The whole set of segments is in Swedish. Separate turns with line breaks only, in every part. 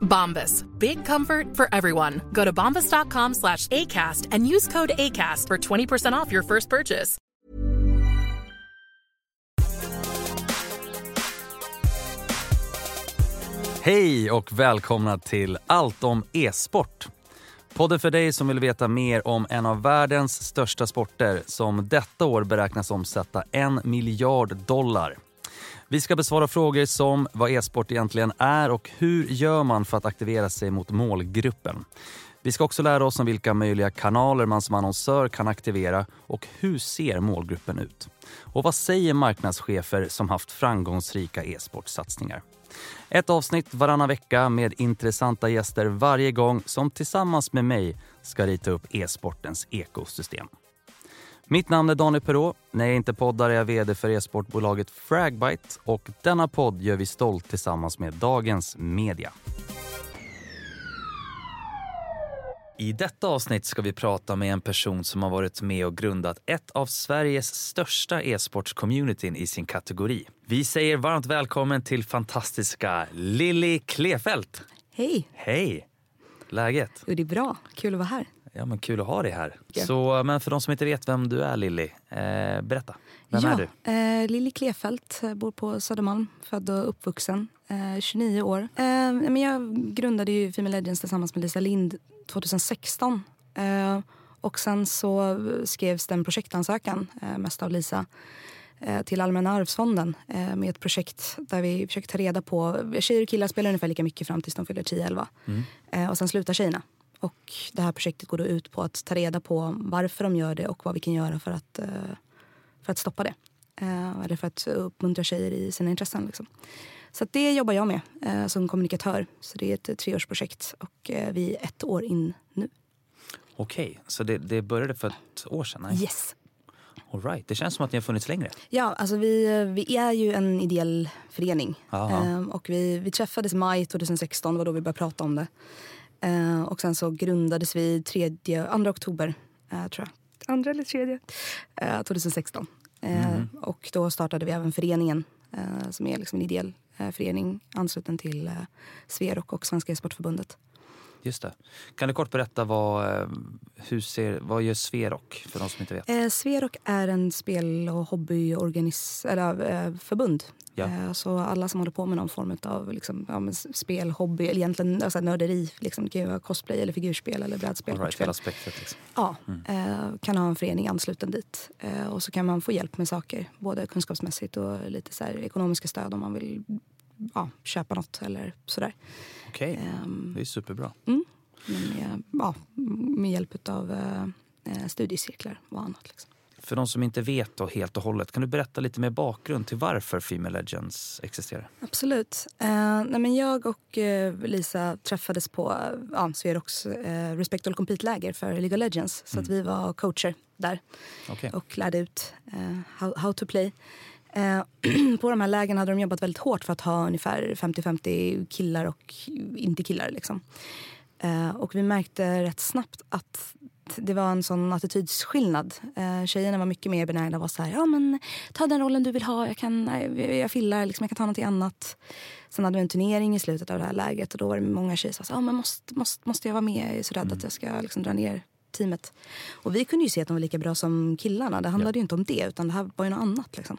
Bombas. Big comfort for everyone. Go to bombas.com slash ACAST and use code ACAST for 20% off your first purchase.
Hej och välkomna till Allt om e-sport. Podden för dig som vill veta mer om en av världens största sporter som detta år beräknas omsätta en miljard dollar. Vi ska besvara frågor som vad e-sport egentligen är och hur gör man för att aktivera sig mot målgruppen. Vi ska också lära oss om vilka möjliga kanaler man som annonsör kan aktivera och hur ser målgruppen ut? Och vad säger marknadschefer som haft framgångsrika e-sportsatsningar? Ett avsnitt varannan vecka med intressanta gäster varje gång som tillsammans med mig ska rita upp e-sportens ekosystem. Mitt namn är Daniel Perrault. När jag inte poddar är jag vd för e-sportbolaget Fragbite och denna podd gör vi stolt tillsammans med Dagens Media. I detta avsnitt ska vi prata med en person som har varit med och grundat ett av Sveriges största e-sportscommunityn i sin kategori. Vi säger varmt välkommen till fantastiska Lilly Klefelt.
Hej!
Hej! Läget?
Jo, det är bra. Kul att vara här.
Ja, men kul att ha dig här.
Ja.
Så, men för de som inte vet vem du är, Lilly, eh, berätta. Vem
ja,
är du?
Eh, Lilly Klefelt, eh, bor på Södermalm, född och uppvuxen. Eh, 29 år. Eh, men jag grundade ju Female Legends tillsammans med Lisa Lind 2016. Eh, och sen så skrevs det en projektansökan, eh, mest av Lisa, till Allmänna arvsfonden med ett projekt där vi försöker ta reda på... Tjejer och killar spelar ungefär lika mycket fram tills de fyller 10-11. Eh, och sen slutar tjejerna. Och det här projektet går då ut på att ta reda på varför de gör det och vad vi kan göra för att, eh, för att stoppa det. Eh, eller för att uppmuntra tjejer i sina intressen. Liksom. Så det jobbar jag med eh, som kommunikatör. Så det är ett treårsprojekt och vi är ett år in nu.
Okej, så det, det började för ett år sedan? Nej?
Yes!
All right. Det känns som att ni har funnits längre.
Ja, alltså vi, vi är ju en ideell förening.
Aha.
Eh, och vi, vi träffades i maj 2016, det var då vi började prata om det. Eh, och sen så grundades vi 3, 2 oktober, eh, tror jag. Andra eller tredje? Eh, 2016. Eh, Och då startade vi även föreningen eh, som är liksom en ideell eh, förening ansluten till eh, Sverok och Svenska e-sportförbundet.
Just det. Kan du kort berätta vad, eh, hur ser, vad gör Sverok för de som inte vet?
Eh, Sverok är en spel och hobbyförbund.
Ja.
Eh, så alla som håller på med någon form av liksom, ja, spel, hobby eller egentligen alltså, nörderi. Liksom, det kan vara cosplay, eller figurspel eller brädspel.
All right, spektrat liksom.
Ja, eh, kan ha en förening ansluten dit. Eh, och så kan man få hjälp med saker, både kunskapsmässigt och lite så här, ekonomiska stöd om man vill ja, köpa något eller sådär.
Okej,
Ehm,
det är superbra.
mm. Med, ja, med hjälp av eh, eh, studiecirklar och annat. Liksom.
För de som inte vet då helt och hållet, kan du berätta lite mer bakgrund till varför Female Legends existerar?
Absolut. Eh, nej men jag och eh, Lisa träffades på eh, ja, Swerox eh, Respect All Compete-läger för League of Legends. Så att vi var coacher där
Okej.
och lärde ut eh, how, how to play. Eh, på de här lägen hade de jobbat väldigt hårt för att ha ungefär 50-50 killar och inte killar. Liksom. Eh, och vi märkte rätt snabbt att det var en sån attitydsskillnad. Eh, tjejerna var mycket mer benägna att vara så här, ja men ta den rollen du vill ha, jag, kan, jag, jag fillar, liksom, jag kan ta någonting annat. Sen hade vi en turnering i slutet av det här läget och då var det många tjejer som sa, ja men måste, måste, måste jag vara med, jag är så rädd att jag ska liksom, dra ner teamet. Och vi kunde ju se att de var lika bra som killarna, det handlade ju inte om det utan det här var ju något annat. Liksom.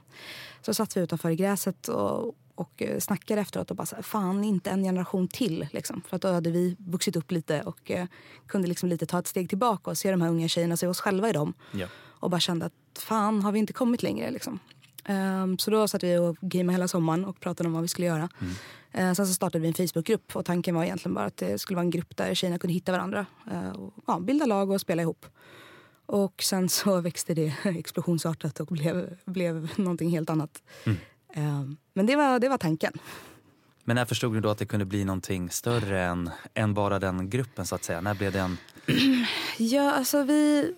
Så satt vi utanför i gräset och, och eh, snackade efteråt och bara så här, fan inte en generation till. Liksom. För att då hade vi vuxit upp lite och eh, kunde liksom lite ta ett steg tillbaka och se de här unga tjejerna, se oss själva i dem.
Ja.
Och bara kände att fan har vi inte kommit längre liksom. Um, så då satt vi och gamade hela sommaren och pratade om vad vi skulle göra. Mm. Uh, sen så startade vi en Facebookgrupp och tanken var egentligen bara att det skulle vara en grupp där tjejerna kunde hitta varandra. Uh, och, ja, bilda lag och spela ihop. Och sen så växte det explosionsartat och blev, blev någonting helt annat. Mm. Uh, men det var, det var tanken.
Men när förstod du då att det kunde bli någonting större än, än bara den gruppen så att säga? När blev det en...
Ja, alltså vi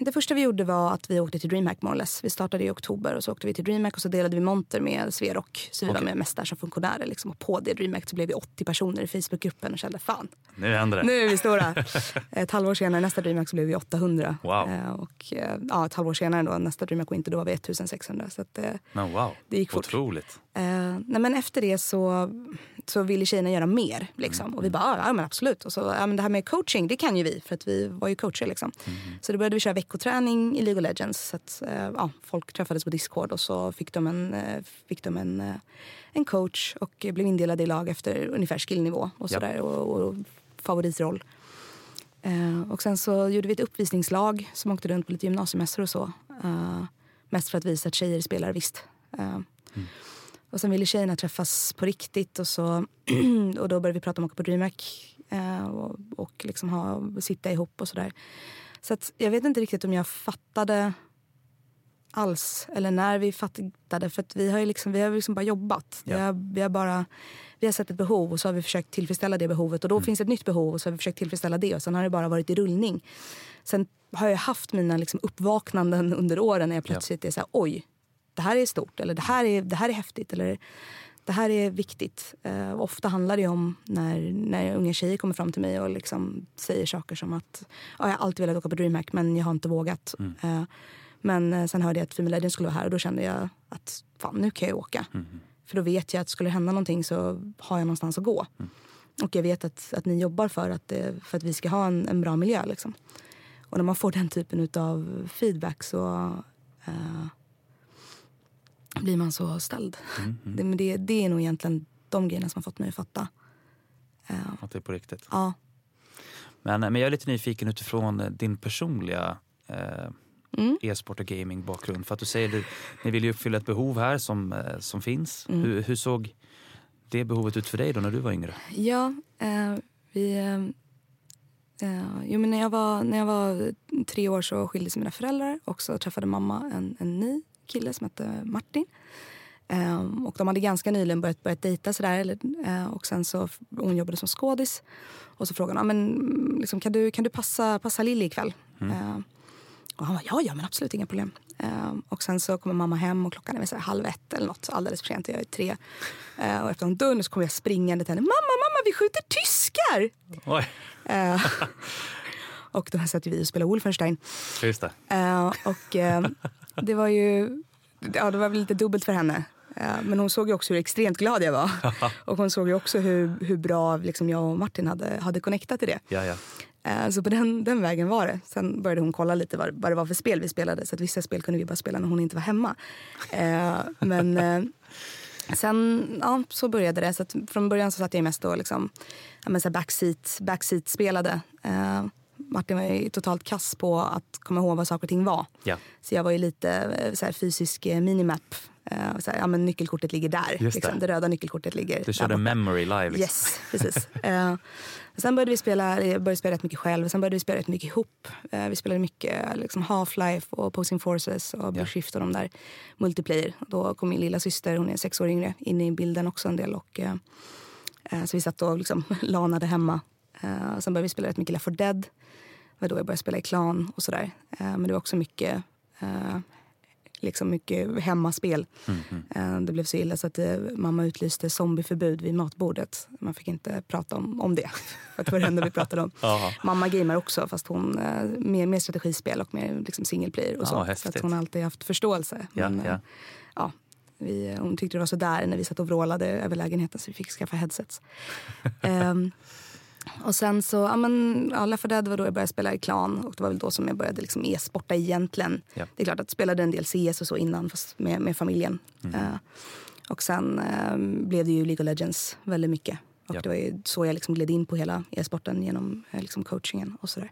det första vi gjorde var att vi åkte till DreamHack more Vi startade i oktober och så åkte vi till DreamHack och så delade vi monter med Sverok. Så vi okay. var med mest där som funktionärer. Liksom. Och på det DreamHack så blev vi 80 personer i Facebookgruppen och kände fan.
Nu händer det.
Nu är vi stora. ett halvår senare nästa DreamHack så blev vi 800. Wow. Eh, och eh, ja, ett halvår senare då nästa DreamHack och inte då var vi 1600. Så att, eh,
men wow.
det gick fort.
Otroligt.
Eh, nej, men efter det så, så ville tjejerna göra mer. Liksom. Mm. Och vi bara, ja men absolut. Och så, ja, men det här med coaching, det kan ju vi för att vi var ju coacher. Liksom. Mm. Så då började vi köra veckoträning i League of Legends. Så att, eh, ja, folk träffades på Discord och så fick de, en, eh, fick de en, eh, en coach och blev indelade i lag efter ungefär skillnivå och, sådär, ja. och, och favoritroll. Uh, och sen så gjorde vi ett uppvisningslag som åkte runt på lite gymnasiemässor och så. Uh, mest för att visa att tjejer spelar visst. Mm. Och sen ville tjejerna träffas på riktigt och, så, och då började vi prata om att åka på DreamHack och, och liksom ha, sitta ihop och sådär. Så att jag vet inte riktigt om jag fattade alls, eller när vi fattade. För vi har ju liksom, vi har liksom bara jobbat. Ja. Vi, har, vi, har, bara, vi har sett ett behov och så har vi försökt tillfredsställa det behovet. Och då mm. finns ett nytt behov och så har vi försökt tillfredsställa det. Och sen har det bara varit i rullning. Sen har jag haft mina liksom uppvaknanden under åren när jag plötsligt ja. är så här, oj, det här är stort. Eller det här är, det här är häftigt. Eller det här är viktigt. Uh, ofta handlar det om när, när unga tjejer kommer fram till mig och liksom säger saker som att ja, jag har alltid velat åka på DreamHack men jag har inte vågat. Mm. Uh, men uh, sen hörde jag att Female skulle vara här och då kände jag att fan, nu kan jag åka. Mm. För då vet jag att skulle det hända någonting så har jag någonstans att gå. Mm. Och jag vet att, att ni jobbar för att, för att vi ska ha en, en bra miljö. Liksom. Och när man får den typen av feedback så blir man så ställd. Mm, mm. Det, men det, det är nog egentligen de grejerna som har fått mig att fatta.
Uh, att det är på riktigt?
Ja.
Men, men jag är lite nyfiken utifrån din personliga eh, mm. e-sport och gaming bakgrund. För att du säger att ni vill ju uppfylla ett behov här som, eh, som finns. Mm. Hur, hur, såg det behovet ut för dig då när du var yngre?
Ja, eh, vi... Eh, jo, men när, jag var, när jag var tre år så skilde sig mina föräldrar och så träffade mamma en, en ny kille som hette Martin. Um, och de hade ganska nyligen börjat, börjat dejta sådär. Eller, uh, och sen så, hon jobbade som skådis. Och så frågade hon, ah, men, liksom, kan, du, kan du passa, passa Lilly ikväll? Mm. Uh, och han var ja, ja men absolut inga problem. Uh, och sen så kommer mamma hem och klockan är så halv ett eller något, alldeles för sent. Jag är tre. Och efter en dörr så kommer jag springande till henne. Mamma, mamma, vi skjuter tyskar!
Oj.
Och då satt vi och spelade Wolfenstein.
Just det.
och det var ju ja, det var väl lite dubbelt för henne. Men hon såg ju också hur extremt glad jag var. och hon såg ju också hur, hur bra liksom jag och Martin hade, hade connectat i det.
Ja, ja.
Eh, så på den, den vägen var det. Sen började hon kolla lite vad, vad det var för spel vi spelade. Så att vissa spel kunde vi bara spela när hon inte var hemma. Eh, men eh, sen ja, så började det. Så från början så satt jag mest och liksom, ja, backseat, backseat spelade. Martin var ju totalt kass på att komma ihåg vad saker och ting var.
Ja.
Så jag var ju lite så här, fysisk minimap. Uh, så här, ja, men nyckelkortet ligger där. Liksom. Det. det. röda nyckelkortet ligger
Du körde memory live? Liksom.
Yes, precis. uh, sen började vi spela, jag började spela rätt mycket själv. Sen började vi spela rätt mycket ihop. Uh, vi spelade mycket liksom Half-Life och Opposing Forces och Blue yeah. Shift och de där multiplayer. Då kom min lilla syster, hon är sex år yngre, in i bilden också en del. Och, så vi satt och liksom lanade hemma. sen började vi spela rätt mycket Left 4 Dead var då jag började spela i klan och sådär. Eh, men det var också mycket, eh, liksom mycket hemmaspel. Mm, Det blev så illa så att mamma utlyste zombieförbud vid matbordet. Man fick inte prata om, om det. För det var det enda vi pratade om. mamma gamer också fast hon mer, mer strategispel och mer liksom single player och så.
Aha,
så att hon har alltid haft förståelse.
Ja, men, ja.
ja vi, hon tyckte det var så där när vi satt och vrålade över lägenheten så vi fick skaffa headsets. um, Och sen så, ja men, ja, Left Dead var då jag började spela i klan och det var väl då som jag började liksom e-sporta egentligen. Ja. Det är klart att jag spelade en del CS och så innan fast med, med familjen. Mm. Uh, och sen uh, blev det ju League of Legends väldigt mycket. Och ja. det var så jag liksom gled in på hela e-sporten genom uh, liksom coachingen och sådär.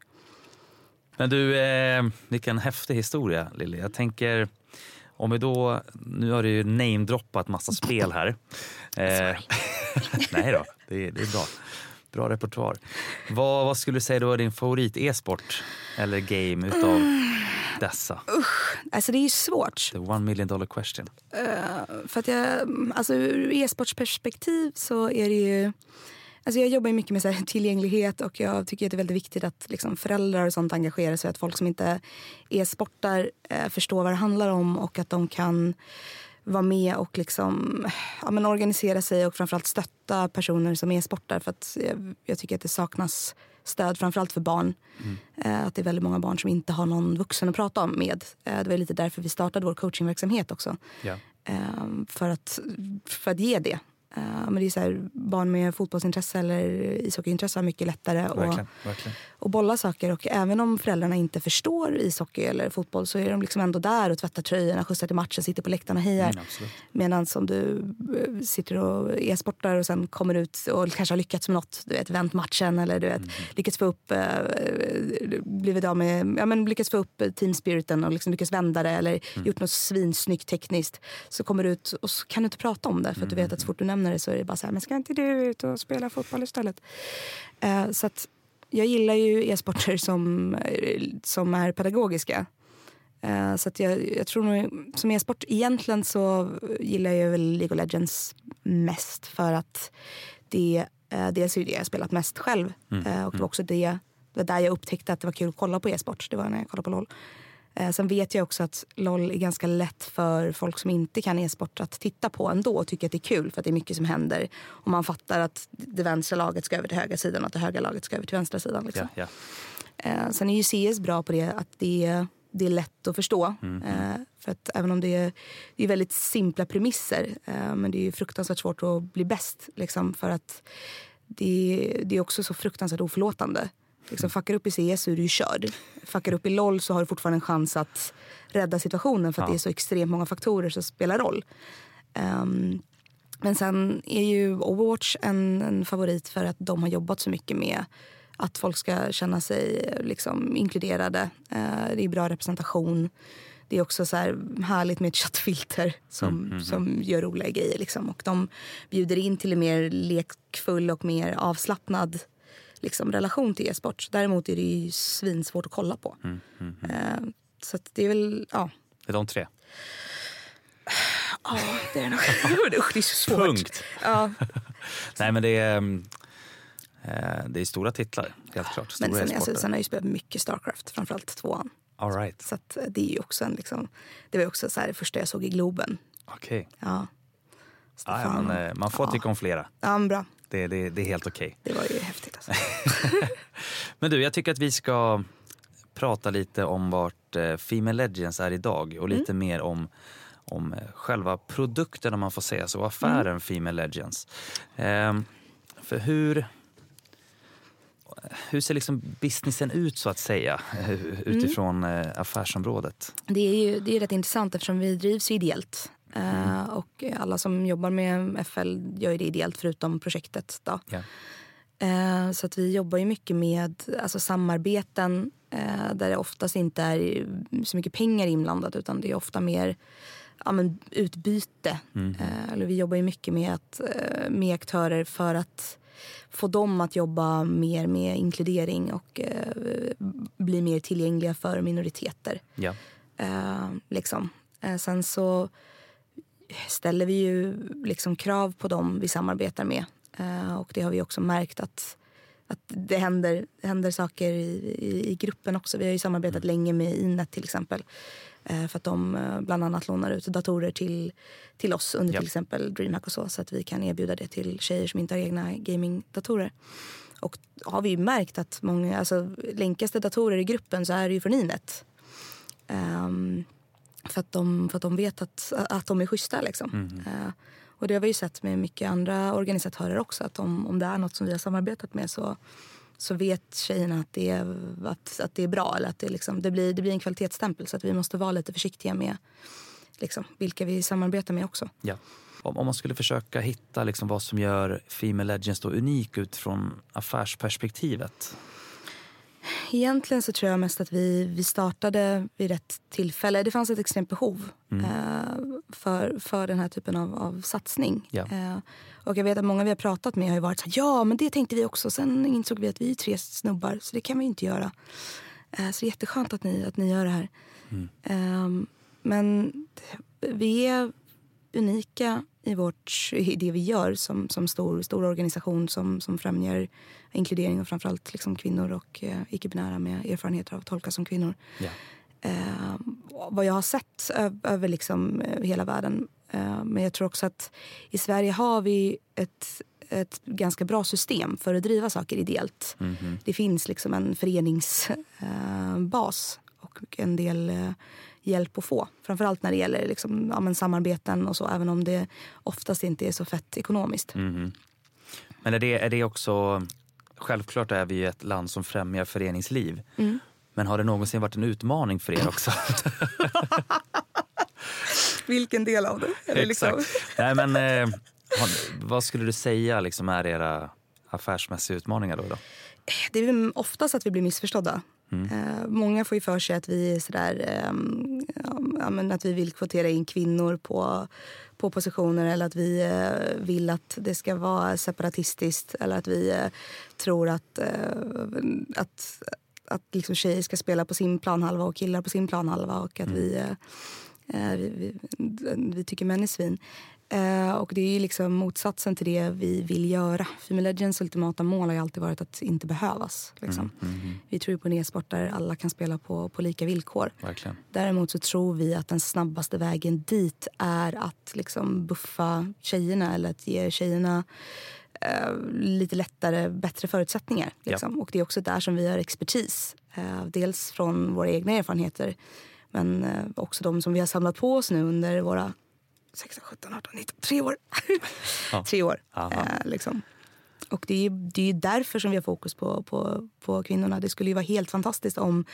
Men du, eh, vilken häftig historia Lilly. Jag tänker, om vi då, nu har du ju namedroppat massa spel här. Eh, nej då, det, det är bra. Bra repertoar. Vad, vad skulle du säga då är din favorit e-sport eller game utav dessa?
Alltså det är ju svårt.
The one million dollar question.
För att jag, alltså ur e-sportsperspektiv så är det ju... Alltså jag jobbar mycket med så tillgänglighet och jag tycker att det är väldigt viktigt att liksom föräldrar och sånt engagerar sig. Att folk som inte e-sportar eh, förstår vad det handlar om och att de kan vara med och liksom, ja, men organisera sig och framförallt stötta personer som e-sportar. För att jag, jag tycker att det saknas stöd, framförallt för barn. Eh, att det är väldigt många barn som inte har någon vuxen att prata om med. Eh, det var lite därför vi startade vår coachingverksamhet också.
Ja.
Eh, för, att, för att ge det. Eh, men det är så här, barn med fotbollsintresse eller ishockeyintresse har mycket lättare att
Verkligen,
bolla saker. Och även om föräldrarna inte förstår ishockey eller fotboll så är de liksom ändå där och tvättar tröjorna, skjutsar till matchen, sitter på läktarna och hejar.
Mm.
Medan om du eh, sitter och e-sportar och sen kommer ut och kanske har lyckats med något, du vet, vänt matchen eller du vet,
Mm.
lyckats få upp, eh, blivit av med, ja men lyckats få upp team spiriten och liksom lyckats vända det eller
Mm.
gjort något svinsnyggt tekniskt. Så kommer du ut och kan du inte prata om det för att du
Mm.
vet att så fort du nämner det så är det bara så här, men ska inte du ut och spela fotboll istället? Eh, så att jag gillar ju e-sporter som, eh, som är pedagogiska. Eh, så att jag, jag tror nog, som e-sport egentligen så gillar jag väl League of Legends mest för att det, eh, dels är det jag spelat mest själv eh, och det var också det, det var där jag upptäckte att det var kul att kolla på e-sport. Det var när jag kollade på LOL. Eh, sen vet jag också att LOL är ganska lätt för folk som inte kan e-sport att titta på ändå och tycka att det är kul för att det är mycket som händer. Och man fattar att det vänstra laget ska över till högra sidan och att det högra laget ska över till vänstra sidan. Liksom.
Ja, ja.
Eh, sen är ju CS bra på det att det, det är lätt att förstå.
Mm,
Eh, för att även om det är, det är väldigt simpla premisser men det är fruktansvärt svårt att bli bäst. Liksom, för att det, det är också så fruktansvärt oförlåtande. Liksom, fuckar upp i CS så är du ju körd. Fuckar upp i LOL så har du fortfarande en chans att rädda situationen för att
Ja.
det är så extremt många faktorer som spelar roll. Ehm, men sen är ju Overwatch en, en favorit för att de har jobbat så mycket med att folk ska känna sig liksom, inkluderade. Eh, det är bra representation. Det är också så här härligt med ett chattfilter som, som gör roliga grejer. Liksom. Och de bjuder in till en mer lekfull och mer avslappnad liksom, relation till e-sport. Däremot är det ju svinsvårt att kolla på. Eh, så det är väl, ja.
Det är de tre.
Ja, det är nog. Usch, det är så svårt.
Punkt.
Ja.
Nej men det är, mm, eh, det är stora titlar, helt klart. Stora
Men sen, alltså, sen har jag ju spelat mycket Starcraft, framförallt tvåan.
All right.
Så att det är ju också en liksom, det var också så här, det första jag såg i Globen.
Okej.
Ja.
Ah, ja,
Stefan.
men, eh, man får
Ja.
tycka om flera.
Ja, bra.
Det, det, det är helt okej.
Det var ju häftigt alltså.
Men du, jag tycker att vi ska prata lite om vart eh, Female Legends är idag och lite mer om, om eh, själva produkten om man får säga så, affären Female Legends. Ehm, för hur, hur ser liksom businessen ut så att säga eh, utifrån eh, affärsområdet?
Det är ju det är rätt intressant eftersom vi drivs ju ideellt. Eh, och alla som jobbar med FL gör det ideellt förutom projektet. Då. Eh, så att vi jobbar ju mycket med alltså, samarbeten eh, där det oftast inte är så mycket pengar inblandat utan det är ofta mer ja, men, utbyte. Eh, eller vi jobbar ju mycket med, att, med aktörer för att få dem att jobba mer med inkludering och bli mer tillgängliga för minoriteter. Eh, liksom. sen så ställer vi ju liksom krav på dem vi samarbetar med. Eh, och det har vi också märkt att, att det händer, det händer saker i, i, i gruppen också. Vi har ju samarbetat länge med Inet till exempel. Eh, för att de eh, bland annat lånar ut datorer till, till oss under
Ja.
till exempel DreamHack och så. Så att vi kan erbjuda det till tjejer som inte har egna gamingdatorer. Och har vi ju märkt att många, alltså länkas det datorer i gruppen så är det ju från Inet. Ehm, för, att de, för att de vet att, att de är schyssta. Liksom. Eh, och det har vi ju sett med mycket andra organisatörer också. Att om, om det är något som vi har samarbetat med så, så vet tjejerna att det är, att, att det är bra. Eller att det, liksom, det, blir, det blir en kvalitetsstämpel. Så att vi måste vara lite försiktiga med liksom, vilka vi samarbetar med också.
Ja. Om, om man skulle försöka hitta liksom vad som gör Female Legends unik utifrån affärsperspektivet?
Egentligen så tror jag mest att vi, vi startade vid rätt tillfälle. Det fanns ett extremt behov eh, för, för den här typen av, av satsning.
Ja.
Eh, och jag vet att många vi har pratat med har ju varit så här, ja men det tänkte vi också. Sen insåg vi att vi är tre snubbar så det kan vi inte göra. Eh, så det är jätteskönt att ni, att ni gör det här. Eh, men vi är unika i, vårt, i det vi gör som, som stor, stor organisation som, som främjar inkludering och framförallt liksom kvinnor och eh, icke-binära med erfarenheter av att tolka som kvinnor.
Ja.
Eh, vad jag har sett över liksom, eh, hela världen. Eh, men jag tror också att i Sverige har vi ett, ett ganska bra system för att driva saker ideellt. Det finns liksom en föreningsbas eh, och en del eh, hjälp att få. Framförallt när det gäller liksom, ja, samarbeten och så, även om det oftast inte är så fett ekonomiskt.
Men är det, är det också... Självklart är vi ett land som främjar föreningsliv.
Mm.
Men har det någonsin varit en utmaning för er också?
Vilken del av det? Liksom-
Exakt. Nej, men, eh, vad skulle du säga liksom är era affärsmässiga utmaningar då? då?
Det är oftast att vi blir missförstådda. Eh, många får ju för sig att vi är sådär, ehm, ja, att vi vill kvotera in kvinnor på, på positioner eller att vi eh, vill att det ska vara separatistiskt eller att vi eh, tror att, eh, att, att liksom tjejer ska spela på sin planhalva och killar på sin planhalva och att vi, eh, eh, vi, vi, vi tycker män är svin. Eh, och det är liksom motsatsen till det vi vill göra. Female Legends ultimata mål har ju alltid varit att inte behövas. Liksom. Vi tror på en e-sport där alla kan spela på, på lika villkor.
Verkligen.
Däremot så tror vi att den snabbaste vägen dit är att liksom buffa tjejerna eller att ge tjejerna eh, lite lättare, bättre förutsättningar. Liksom. Och det är också där som vi har expertis. Eh, dels från våra egna erfarenheter men också de som vi har samlat på oss nu under våra 16, 17, 18, 19, tre år. tre år. Eh, liksom. Och det är, det är ju därför som vi har fokus på, på, på kvinnorna. Det skulle ju vara helt fantastiskt om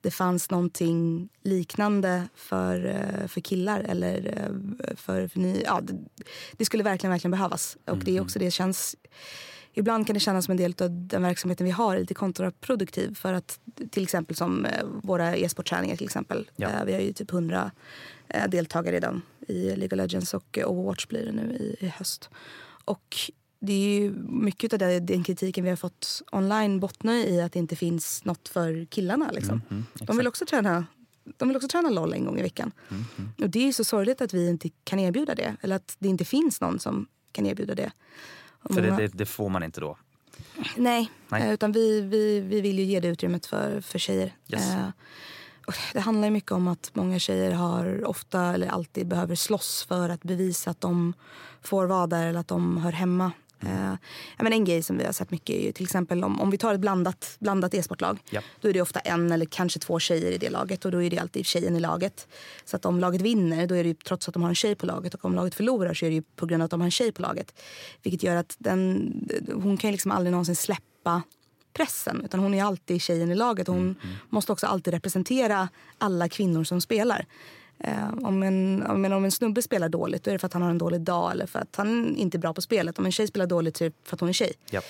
det fanns någonting liknande för, eh, för killar. Eller eh, för, för ny, ja, det, det skulle verkligen, verkligen behövas. Och det är också det känns... Ibland kan det kännas som en del av den verksamheten vi har är lite kontraproduktiv. För att till exempel som eh, våra e-sportträningar till exempel.
Ja.
Eh, Vi har ju typ 100 eh, deltagare redan i League of Legends och Overwatch blir det nu i, i höst. Och det är ju mycket av det, den kritiken vi har fått online bottnar i att det inte finns något för killarna. Liksom. de, vill också träna, de vill också träna LOL en gång i veckan. Och det är så sorgligt att vi inte kan erbjuda det. Eller att det inte finns någon som kan erbjuda det.
För det,
många-
det, det får man inte då.
Nej,
Nej.
eh, utan vi, vi, vi vill ju ge det utrymmet för, för tjejer.
Yes.
Eh, det handlar mycket om att många tjejer har ofta eller alltid behöver slåss för att bevisa att de får vara där eller att de hör hemma. Eh, men en grej som vi har sett mycket är ju till exempel om, om vi tar ett blandat, blandat e-sportlag.
Ja.
Då är det ofta en eller kanske två tjejer i det laget och då är det alltid tjejen i laget. Så att om laget vinner då är det ju trots att de har en tjej på laget och om laget förlorar så är det ju på grund av att de har en tjej på laget. Vilket gör att den, hon kan ju liksom aldrig någonsin släppa pressen. Utan hon är alltid tjejen i laget. och Hon måste också alltid representera alla kvinnor som spelar. Eh, om, en, om, en, om en snubbe spelar dåligt då är det för att han har en dålig dag eller för att han inte är bra på spelet. Om en tjej spelar dåligt så är det för att hon är tjej.
Ja.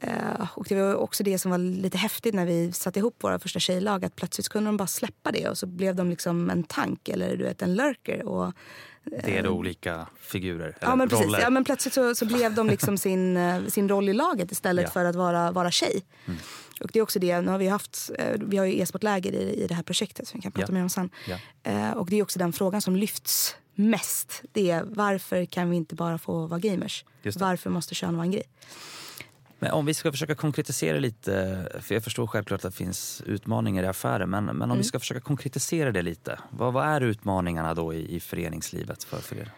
Eh, och det var också det som var lite häftigt när vi satte ihop våra första tjejlag. Att plötsligt kunde de bara släppa det och så blev de liksom en tank eller du vet en lurker. Och,
Det är då olika figurer,
ja, men precis.
roller.
Ja, men plötsligt så, så blev de liksom sin, sin roll i laget istället
Ja. Mm.
för att vara, vara tjej. Och det är också det, nu har vi haft, eh, vi har ju e-sportläger i, i det här projektet som vi kan prata
Ja.
mer om sen. Eh, och det är också den frågan som lyfts mest. Det är varför kan vi inte bara få vara gamers? Varför måste kön vara en grej?
Men om vi ska försöka konkretisera lite, för jag förstår självklart att det finns utmaningar i affären, men, men om
Mm.
vi ska försöka konkretisera det lite. Vad, vad är utmaningarna då i, i föreningslivet för, för er?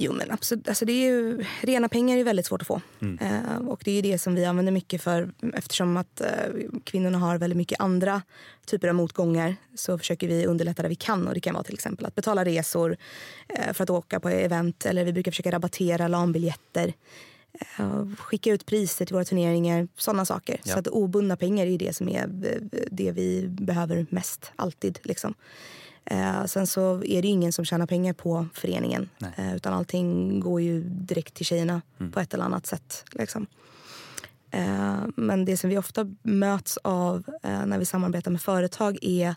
Jo men absolut, alltså det är ju, rena pengar är väldigt svårt att få.
Mm.
Eh, och det är det som vi använder mycket för eftersom att eh, kvinnorna har väldigt mycket andra typer av motgångar så försöker vi underlätta där vi kan och det kan vara till exempel att betala resor eh, för att åka på event eller vi brukar försöka rabattera LAN-biljetter. eh, skicka ut priser till våra turneringar, sådana saker.
Ja.
Så att obundna pengar är det som är eh, det vi behöver mest, alltid. Liksom. Eh, sen så är det ingen som tjänar pengar på föreningen. Eh, utan allting går ju direkt till tjejerna på ett eller annat sätt. Liksom. Eh, men det som vi ofta möts av eh, när vi samarbetar med företag är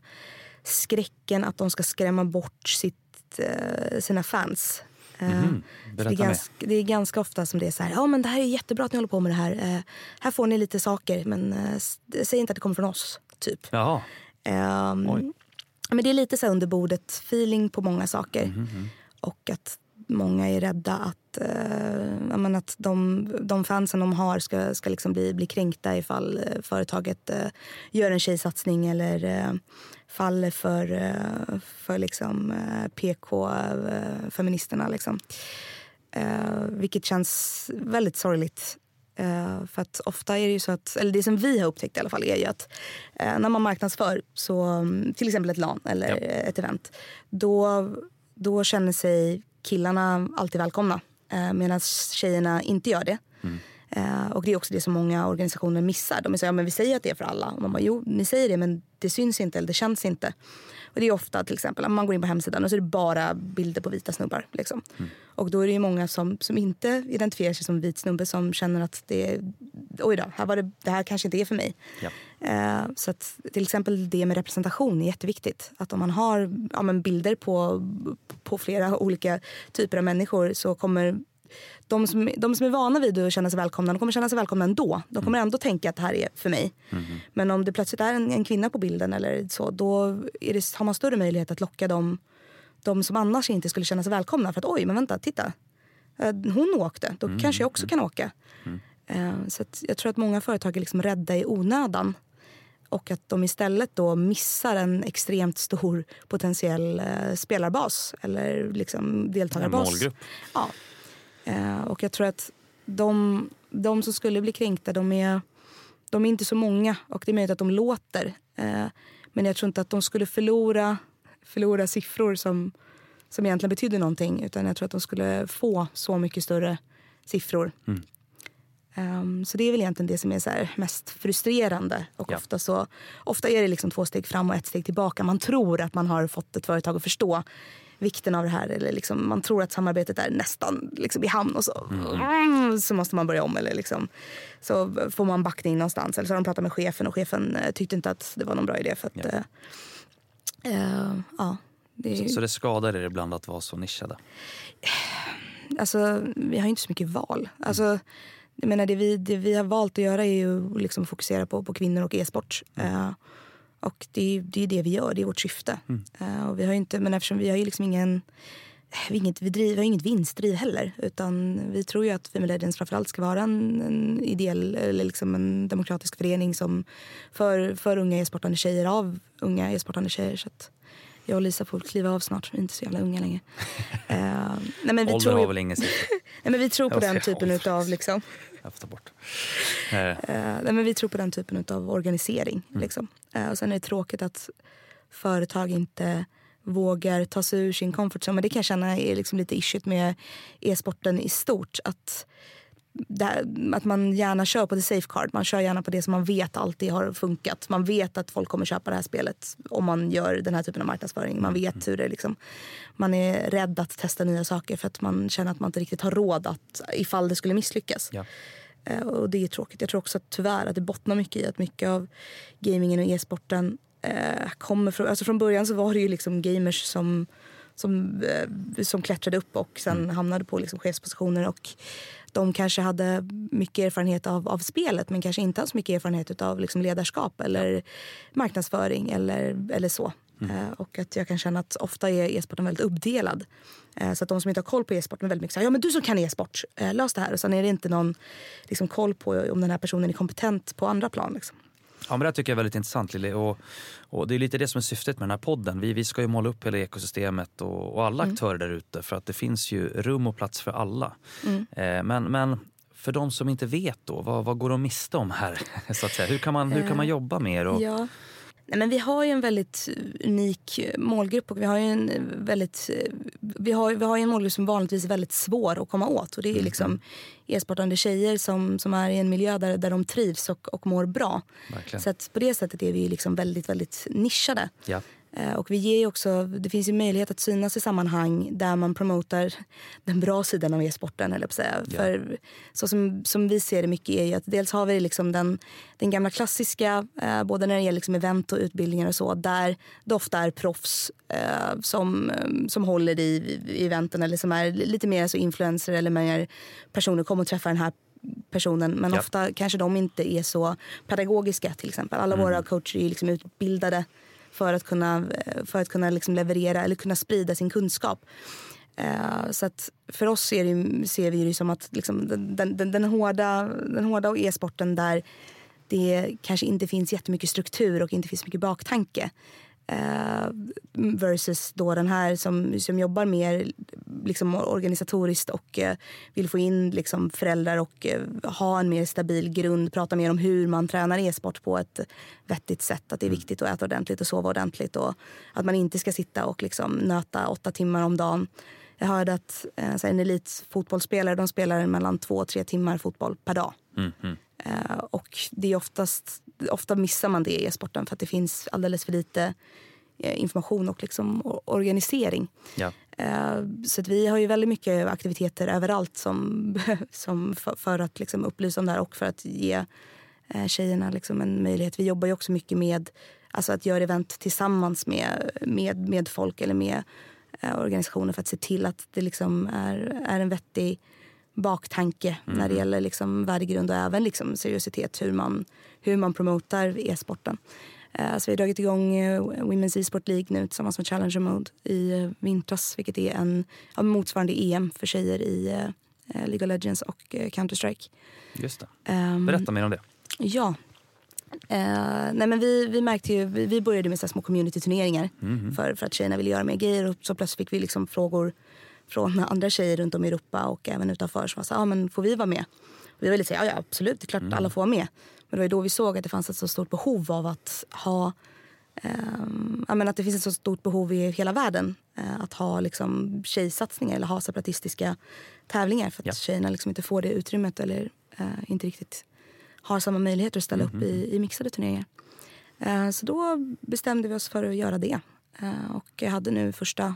skräcken att de ska skrämma bort sitt, eh, sina fans.
Mhm.
det, är ganska, det är ganska ofta som det är så här, ja men det här är jättebra att ni håller på med det här. Här får ni lite saker men säg inte att det kommer från oss. Typ.
Jaha. Oj.
Men det är lite så under bordet feeling på många saker.
Mhm,
Och att många är rädda att, eh, ja, men att de, de fansen de har ska, ska liksom bli, bli kränkta ifall eh, företaget eh, gör en tjejsatsning eller eh, faller för, eh, för liksom, eh, PK-feministerna. liksom. Eh, vilket känns väldigt sorgligt. Eh, för att ofta är det ju så att, eller det som vi har upptäckt i alla fall är ju att eh, när man marknadsför, så, mm, till exempel ett LAN eller
Ja.
ett event, då, då känner sig killarna alltid välkomna. Eh, Medan tjejerna inte gör det. Eh, och det är också det som många organisationer missar. De säger ja, men vi säger att det är för alla. Och man bara, jo, ni säger det men det syns inte eller det känns inte. Och det är ofta till exempel att man går in på hemsidan och så är det bara bilder på vita snubbar. Liksom. Och då är det många som, som inte identifierar sig som vit snubbe som känner att det är, oj då, här var det, det här kanske inte är för mig.
Ja.
Eh, så att till exempel det med representation är jätteviktigt. Att om man har ja, bilder på, på flera olika typer av människor så kommer de som, de som är vana vid att känna sig välkomna, de kommer känna sig välkomna ändå. De kommer ändå tänka att det här är för mig. Men om det plötsligt är en, en kvinna på bilden eller så, då det, har man större möjlighet att locka dem, de som annars inte skulle känna sig välkomna. För att oj, men vänta, titta. Eh, Hon åkte, då kanske jag också kan åka. Eh, Så jag tror att många företag är liksom rädda i onödan. Och att de istället då missar en extremt stor potentiell eh, spelarbas eller liksom deltagarbas.
En målgrupp.
Ja. Eh, och jag tror att de, de som skulle bli kränkta, de är, de är inte så många. Och det är möjligt att de låter. Eh, men jag tror inte att de skulle förlora, förlora siffror som, som egentligen betyder någonting. Utan jag tror att de skulle få så mycket större siffror. Ehm, så det är väl egentligen det som är så mest frustrerande. Och
Ja.
ofta, så, ofta är det liksom två steg fram och ett steg tillbaka. Man tror att man har fått ett företag att förstå vikten av det här. Eller liksom, man tror att samarbetet är nästan liksom i hamn och så, mm, så måste man börja om. Eller liksom, så får man backning någonstans. Eller så har de pratat med chefen och chefen eh, tyckte inte att det var någon bra idé. För att,
Ja.
eh, ja, det,
Så, så det skadar er ibland att vara så nischade?
alltså, vi har ju inte så mycket val. Alltså, jag menar, det, vi, det vi har valt att göra är ju att liksom fokusera på, på kvinnor och e-sport. Eh, och det är det, är det vi gör, det är vårt syfte. Eh, och vi har inte, men eftersom vi har ju liksom ingen vi, har inget, vi, driv, vi har inget vinstdriv heller. Utan vi tror ju att Female Legends framförallt ska vara en, en ideell eller liksom en demokratisk förening som för, för unga e-sportande tjejer av unga e-sportande tjejer. Så att jag och Lisa får kliva av snart, vi är inte så jävla unga längre. Eh, nej, men vi
Åldern
tror
har väl ingen?
Nej, men vi tror på den typen utav liksom,
Jag får ta bort. Eh,
eh, nej, men vi tror på den typen utav organisering. Liksom. Eh, och sen är det tråkigt att företag inte vågar ta sig ur sin comfort zone. Men det kan jag känna är liksom lite issuet med e-sporten i stort. Att, här, att man gärna kör på the safeguard. Man kör gärna på det som man vet alltid har funkat. Man vet att folk kommer köpa det här spelet om man gör den här typen av marknadsföring. Man vet hur det liksom, man är rädd att testa nya saker för att man känner att man inte riktigt har råd att ifall det skulle misslyckas.
ja.
Eh, Och det är tråkigt. Jag tror också att tyvärr att det bottnar mycket i att mycket av gamingen och e-sporten eh, kommer från... Alltså från början så var det ju liksom gamers som, som, eh, som klättrade upp och sen hamnade på liksom chefspositioner. Och de kanske hade mycket erfarenhet av, av spelet men kanske inte så mycket erfarenhet av liksom ledarskap eller marknadsföring eller, eller så. Eh, och att jag kan känna att ofta är e-sporten väldigt uppdelad. Eh, så att de som inte har koll på e-sporten är väldigt mycket så här, ja men du som kan e-sport, eh, lös det här. Och sen är det inte någon liksom, koll på om den här personen är kompetent på andra plan. Liksom.
Ja, men det tycker jag är väldigt intressant Lili. Och, och det är lite det som är syftet med den här podden. Vi, vi ska ju måla upp hela ekosystemet och, och alla aktörer där ute för att det finns ju rum och plats för alla. Eh, men, men för de som inte vet då, vad, vad går de miste om här? Så att säga? Hur, kan man, hur kan man jobba mer? Och,
Ja. Nej, men vi har ju en väldigt unik målgrupp och vi har ju en väldigt vi har, vi har en målgrupp som vanligtvis är väldigt svår att komma åt. Och det är liksom e-sportande tjejer som, som är i en miljö där, där de trivs och, och mår bra.
Verkligen.
Så att på det sättet är vi liksom väldigt, väldigt nischade.
Ja.
Eh, och vi ger också, det finns ju möjlighet att synas i sammanhang där man promotar den bra sidan av e-sporten. Eller säga. Ja. För så som, som vi ser det mycket är att dels har vi liksom den, den gamla klassiska, eh, både när det gäller liksom event och utbildningar och så, där det ofta är proffs eh, som, som håller i, i eventen eller som är lite mer alltså influencer eller mer personer kommer och träffar den här personen. Men ja. ofta kanske de inte är så pedagogiska till exempel. Alla mm. våra coacher är liksom utbildade för att kunna, eh, för att kunna liksom leverera eller kunna sprida sin kunskap. Uh, så att för oss ser, det, ser vi det som att liksom den, den, den, hårda, den hårda e-sporten där det kanske inte finns jättemycket struktur och inte finns mycket baktanke. Eh, versus då den här som, som jobbar mer liksom, organisatoriskt och eh, vill få in liksom, föräldrar och eh, ha en mer stabil grund. Prata mer om hur man tränar e-sport på ett vettigt sätt. Att det är mm. viktigt att äta ordentligt och sova ordentligt. Och att man inte ska sitta och liksom, nöta åtta timmar om dagen. Jag hörde att eh, en elitfotbollsspelare de spelar mellan två och tre timmar fotboll per dag. Mm, mm. Uh, och det är oftast, ofta missar man det i e-sporten för att det finns alldeles för lite uh, information och liksom organisering. Ja. Uh, så vi har ju väldigt mycket aktiviteter överallt som, som för, att liksom upplysa om det här och för att ge uh, tjejerna liksom en möjlighet. Vi jobbar ju också mycket med alltså att göra event tillsammans med, med, med folk eller med organisationer för att se till att det liksom är, är en vettig baktanke mm. när det mhm. gäller liksom värdegrund och även liksom seriositet hur man, hur man promotar e-sporten. Uh, så vi har dragit igång uh, Women's e-sport League nu tillsammans med Challenger Mode i uh, vintras vilket är en ja, motsvarande EM för tjejer i League of Legends och Counter-Strike.
Just det. Um, Berätta mer om det.
Ja. nej men vi, vi märkte ju, vi, vi började med så små community-turneringar mm. för, för att tjejerna ville göra mer grejer och så plötsligt fick vi liksom frågor från andra tjejer runt om i Europa och även utanför som var så ah, men får vi vara med? Och vi ville säga ja, ja absolut, det är klart mm. alla får vara med. Men det var då vi såg att det fanns ett så stort behov av att ha Um, menar, att det finns ett så stort behov i hela världen uh, att ha liksom, tjejsatsningar eller ha separatistiska tävlingar för att ja. tjejerna liksom inte får det utrymmet eller uh, inte riktigt har samma möjligheter att ställa mm -hmm. upp i, i mixade turneringar. Uh, så då bestämde vi oss för att göra det. och jag hade nu första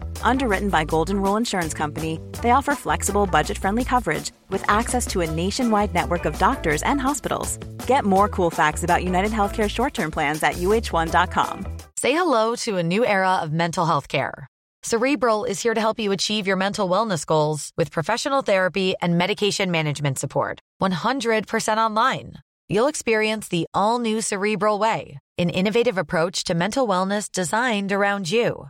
Underwritten by Golden Rule Insurance Company, they offer flexible, budget friendly coverage with access to a nationwide network of doctors and hospitals. Get more cool facts about United Healthcare short term plans at uh1.com.
Say hello to a new era of mental health care. Cerebral is here to help you achieve your mental wellness goals with professional therapy and medication management support. 100% online. You'll experience the all new Cerebral Way, an innovative approach to mental wellness designed around you.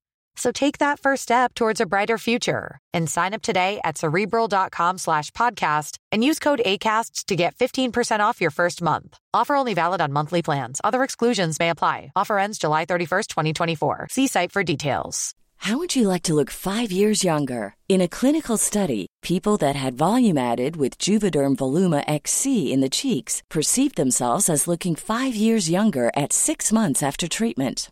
So take that first step towards a brighter future and sign up today at cerebral.com slash podcast and use code ACasts to get 15% off your first month. Offer only valid on monthly plans. Other exclusions may apply. Offer ends July 31st, 2024. See site for details.
How would you like to look five years younger? In a clinical study, people that had volume added with Juvederm Voluma XC in the cheeks perceived themselves as looking five years younger at six months after treatment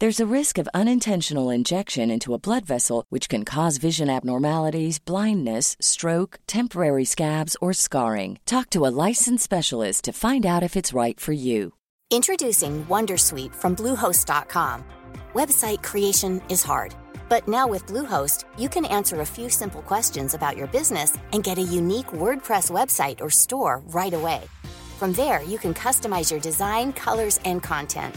There's a risk of unintentional injection into a blood vessel, which can cause vision abnormalities, blindness, stroke, temporary scabs, or scarring. Talk to a licensed specialist to find out if it's right for you.
Introducing Wondersuite from Bluehost.com. Website creation is hard, but now with Bluehost, you can answer a few simple questions about your business and get a unique WordPress website or store right away. From there, you can customize your design, colors, and content.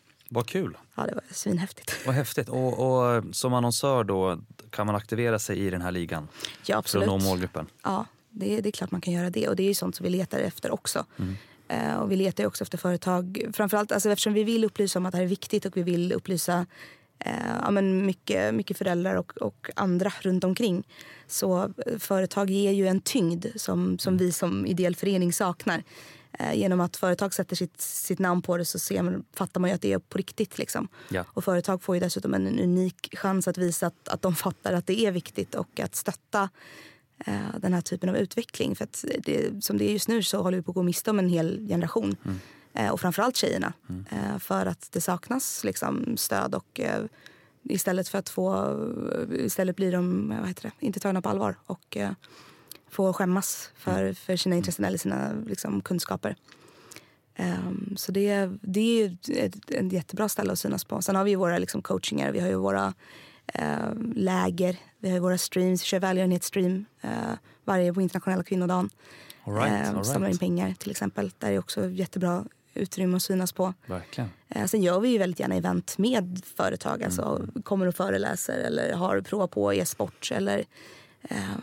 Vad kul.
Ja, det var svinhäftigt.
Vad häftigt. Och, och som annonsör då, kan man aktivera sig i den här ligan?
Ja, absolut.
För att nå målgruppen?
Ja, det, det är klart man kan göra det. Och det är ju sånt som vi letar efter också.
Mm.
Eh, och vi letar ju också efter företag, framförallt alltså eftersom vi vill upplysa om att det här är viktigt och vi vill upplysa eh, ja, men mycket, mycket föräldrar och, och andra runt omkring. Så eh, företag ger ju en tyngd som, som vi som ideell förening saknar. Eh, genom att företag sätter sitt, sitt namn på det så ser man, fattar man ju att det är på riktigt. Liksom.
Ja.
Och företag får ju dessutom en unik chans att visa att, att de fattar att det är viktigt och att stötta eh, den här typen av utveckling. För att det, som det är just nu så håller vi på att gå miste om en hel generation. Eh, och framförallt tjejerna. Eh, för att det saknas liksom, stöd och eh, istället för att få, istället blir de vad heter det, inte tagna på allvar och eh, få skämmas för, för sina intressen eller sina liksom, kunskaper. Ehm, så det, det är ju ett, ett jättebra ställe att synas på. Sen har vi våra liksom, coachingar, vi har ju våra eh, läger, vi har våra streams, vi kör välgörenhetsstream eh, varje på internationella kvinnodagen.
All right,
Eh,
all right.
Samlar in pengar till exempel. Där är också jättebra utrymme att synas på.
Verkligen.
Sen gör vi ju väldigt gärna event med företag. Alltså kommer och föreläser eller har provat på e-sport. Eller,